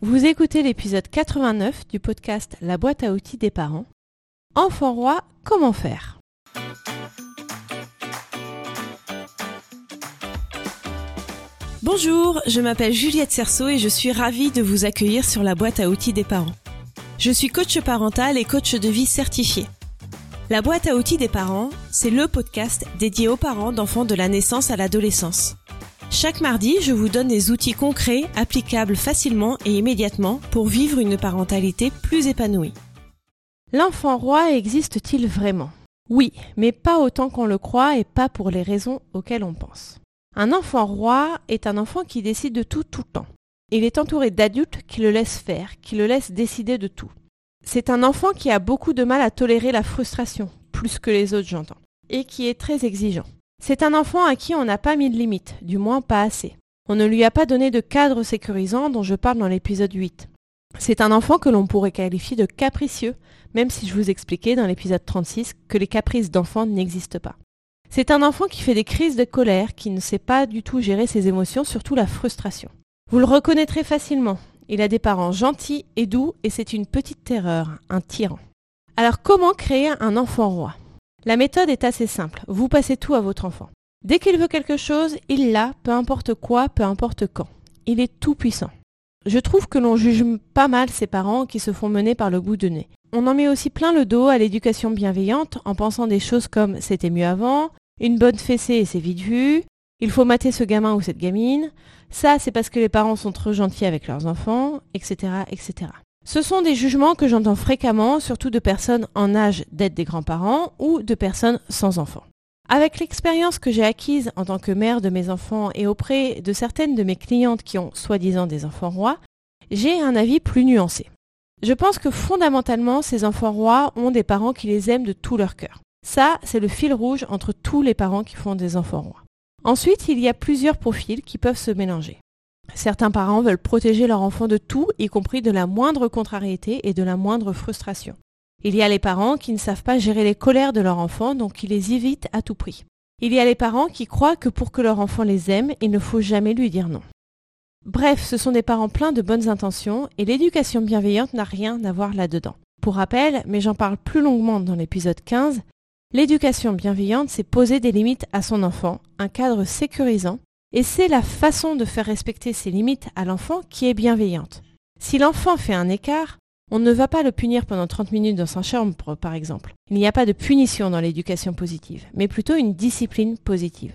Vous écoutez l'épisode 89 du podcast La boîte à outils des parents. Enfant roi, comment faire? Bonjour, je m'appelle Juliette Cerceau et je suis ravie de vous accueillir sur la boîte à outils des parents. Je suis coach parental et coach de vie certifié. La boîte à outils des parents, c'est le podcast dédié aux parents d'enfants de la naissance à l'adolescence. Chaque mardi, je vous donne des outils concrets, applicables facilement et immédiatement pour vivre une parentalité plus épanouie. L'enfant roi existe-t-il vraiment? Oui, mais pas autant qu'on le croit et pas pour les raisons auxquelles on pense. Un enfant roi est un enfant qui décide de tout tout le temps. Il est entouré d'adultes qui le laissent faire, qui le laissent décider de tout. C'est un enfant qui a beaucoup de mal à tolérer la frustration, plus que les autres j'entends, et qui est très exigeant. C'est un enfant à qui on n'a pas mis de limite, du moins pas assez. On ne lui a pas donné de cadre sécurisant dont je parle dans l'épisode 8. C'est un enfant que l'on pourrait qualifier de capricieux, même si je vous expliquais dans l'épisode 36 que les caprices d'enfants n'existent pas. C'est un enfant qui fait des crises de colère, qui ne sait pas du tout gérer ses émotions, surtout la frustration. Vous le reconnaîtrez facilement. Il a des parents gentils et doux et c'est une petite terreur, un tyran. Alors comment créer un enfant roi? La méthode est assez simple. Vous passez tout à votre enfant. Dès qu'il veut quelque chose, il l'a, peu importe quoi, peu importe quand. Il est tout puissant. Je trouve que l'on juge pas mal ses parents qui se font mener par le bout de nez. On en met aussi plein le dos à l'éducation bienveillante en pensant des choses comme c'était mieux avant, une bonne fessée et c'est vite vu, il faut mater ce gamin ou cette gamine, ça c'est parce que les parents sont trop gentils avec leurs enfants, etc., etc. Ce sont des jugements que j'entends fréquemment, surtout de personnes en âge d'être des grands-parents ou de personnes sans enfants. Avec l'expérience que j'ai acquise en tant que mère de mes enfants et auprès de certaines de mes clientes qui ont soi-disant des enfants rois, j'ai un avis plus nuancé. Je pense que fondamentalement, ces enfants rois ont des parents qui les aiment de tout leur cœur. Ça, c'est le fil rouge entre tous les parents qui font des enfants rois. Ensuite, il y a plusieurs profils qui peuvent se mélanger. Certains parents veulent protéger leur enfant de tout, y compris de la moindre contrariété et de la moindre frustration. Il y a les parents qui ne savent pas gérer les colères de leur enfant, donc ils les évitent à tout prix. Il y a les parents qui croient que pour que leur enfant les aime, il ne faut jamais lui dire non. Bref, ce sont des parents pleins de bonnes intentions et l'éducation bienveillante n'a rien à voir là-dedans. Pour rappel, mais j'en parle plus longuement dans l'épisode 15, l'éducation bienveillante, c'est poser des limites à son enfant, un cadre sécurisant et c'est la façon de faire respecter ses limites à l'enfant qui est bienveillante. Si l'enfant fait un écart, on ne va pas le punir pendant 30 minutes dans sa chambre, par exemple. Il n'y a pas de punition dans l'éducation positive, mais plutôt une discipline positive.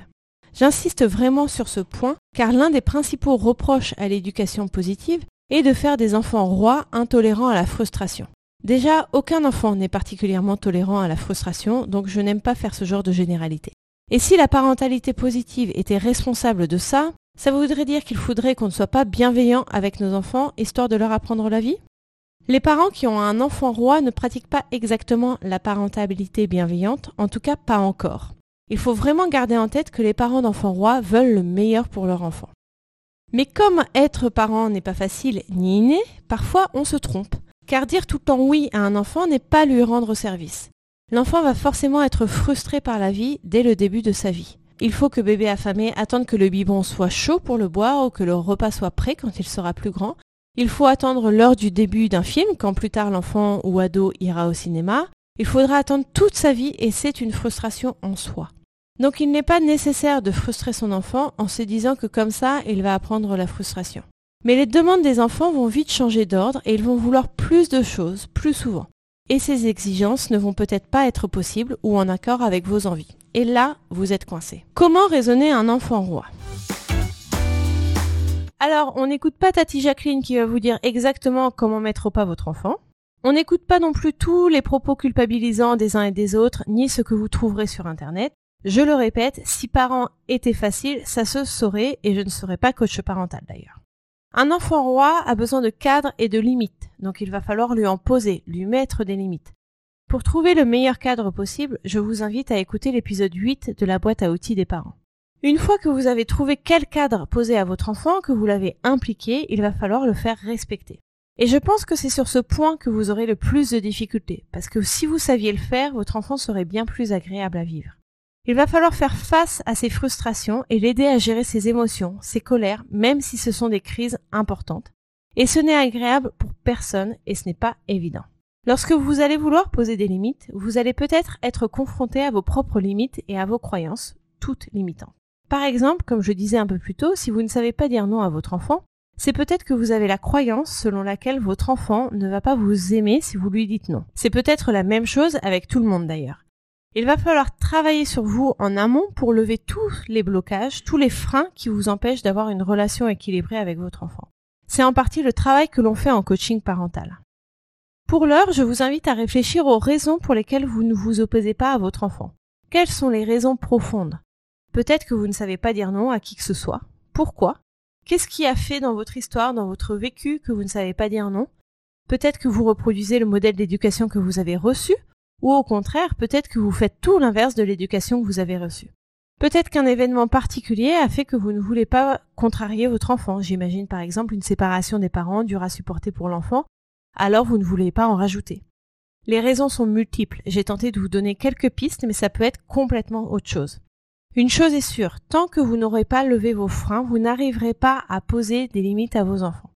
J'insiste vraiment sur ce point, car l'un des principaux reproches à l'éducation positive est de faire des enfants rois intolérants à la frustration. Déjà, aucun enfant n'est particulièrement tolérant à la frustration, donc je n'aime pas faire ce genre de généralité. Et si la parentalité positive était responsable de ça, ça voudrait dire qu'il faudrait qu'on ne soit pas bienveillant avec nos enfants histoire de leur apprendre la vie? Les parents qui ont un enfant roi ne pratiquent pas exactement la parentalité bienveillante, en tout cas pas encore. Il faut vraiment garder en tête que les parents d'enfants rois veulent le meilleur pour leur enfant. Mais comme être parent n'est pas facile ni inné, parfois on se trompe. Car dire tout le temps oui à un enfant n'est pas lui rendre service. L'enfant va forcément être frustré par la vie dès le début de sa vie. Il faut que bébé affamé attende que le biberon soit chaud pour le boire ou que le repas soit prêt quand il sera plus grand. Il faut attendre l'heure du début d'un film quand plus tard l'enfant ou ado ira au cinéma. Il faudra attendre toute sa vie et c'est une frustration en soi. Donc il n'est pas nécessaire de frustrer son enfant en se disant que comme ça il va apprendre la frustration. Mais les demandes des enfants vont vite changer d'ordre et ils vont vouloir plus de choses, plus souvent et ces exigences ne vont peut-être pas être possibles ou en accord avec vos envies. Et là, vous êtes coincé. Comment raisonner un enfant roi? Alors, on n'écoute pas Tati Jacqueline qui va vous dire exactement comment mettre au pas votre enfant. On n'écoute pas non plus tous les propos culpabilisants des uns et des autres, ni ce que vous trouverez sur Internet. Je le répète, si parents était facile, ça se saurait et je ne serais pas coach parental d'ailleurs. Un enfant roi a besoin de cadres et de limites, donc il va falloir lui en poser, lui mettre des limites. Pour trouver le meilleur cadre possible, je vous invite à écouter l'épisode 8 de la boîte à outils des parents. Une fois que vous avez trouvé quel cadre poser à votre enfant, que vous l'avez impliqué, il va falloir le faire respecter. Et je pense que c'est sur ce point que vous aurez le plus de difficultés, parce que si vous saviez le faire, votre enfant serait bien plus agréable à vivre. Il va falloir faire face à ses frustrations et l'aider à gérer ses émotions, ses colères, même si ce sont des crises importantes. Et ce n'est agréable pour personne et ce n'est pas évident. Lorsque vous allez vouloir poser des limites, vous allez peut-être être confronté à vos propres limites et à vos croyances, toutes limitantes. Par exemple, comme je disais un peu plus tôt, si vous ne savez pas dire non à votre enfant, c'est peut-être que vous avez la croyance selon laquelle votre enfant ne va pas vous aimer si vous lui dites non. C'est peut-être la même chose avec tout le monde d'ailleurs. Il va falloir travailler sur vous en amont pour lever tous les blocages, tous les freins qui vous empêchent d'avoir une relation équilibrée avec votre enfant. C'est en partie le travail que l'on fait en coaching parental. Pour l'heure, je vous invite à réfléchir aux raisons pour lesquelles vous ne vous opposez pas à votre enfant. Quelles sont les raisons profondes? Peut-être que vous ne savez pas dire non à qui que ce soit. Pourquoi? Qu'est-ce qui a fait dans votre histoire, dans votre vécu, que vous ne savez pas dire non? Peut-être que vous reproduisez le modèle d'éducation que vous avez reçu, ou au contraire, peut-être que vous faites tout l'inverse de l'éducation que vous avez reçue. Peut-être qu'un événement particulier a fait que vous ne voulez pas contrarier votre enfant. J'imagine par exemple une séparation des parents dure à supporter pour l'enfant, alors vous ne voulez pas en rajouter. Les raisons sont multiples. J'ai tenté de vous donner quelques pistes, mais ça peut être complètement autre chose. Une chose est sûre, tant que vous n'aurez pas levé vos freins, vous n'arriverez pas à poser des limites à vos enfants.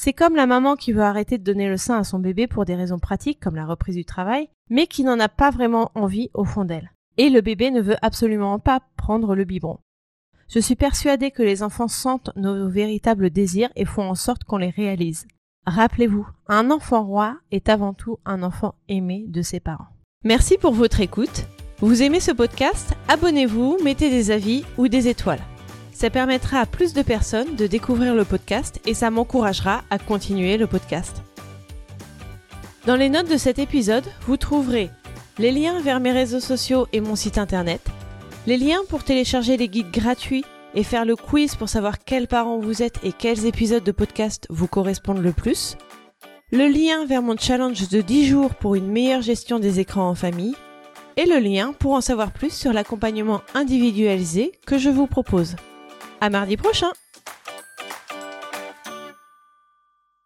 C'est comme la maman qui veut arrêter de donner le sein à son bébé pour des raisons pratiques comme la reprise du travail, mais qui n'en a pas vraiment envie au fond d'elle. Et le bébé ne veut absolument pas prendre le biberon. Je suis persuadée que les enfants sentent nos véritables désirs et font en sorte qu'on les réalise. Rappelez-vous, un enfant roi est avant tout un enfant aimé de ses parents. Merci pour votre écoute. Vous aimez ce podcast? Abonnez-vous, mettez des avis ou des étoiles. Ça permettra à plus de personnes de découvrir le podcast et ça m'encouragera à continuer le podcast. Dans les notes de cet épisode, vous trouverez les liens vers mes réseaux sociaux et mon site internet, les liens pour télécharger les guides gratuits et faire le quiz pour savoir quels parents vous êtes et quels épisodes de podcast vous correspondent le plus, le lien vers mon challenge de 10 jours pour une meilleure gestion des écrans en famille, et le lien pour en savoir plus sur l'accompagnement individualisé que je vous propose. À mardi prochain!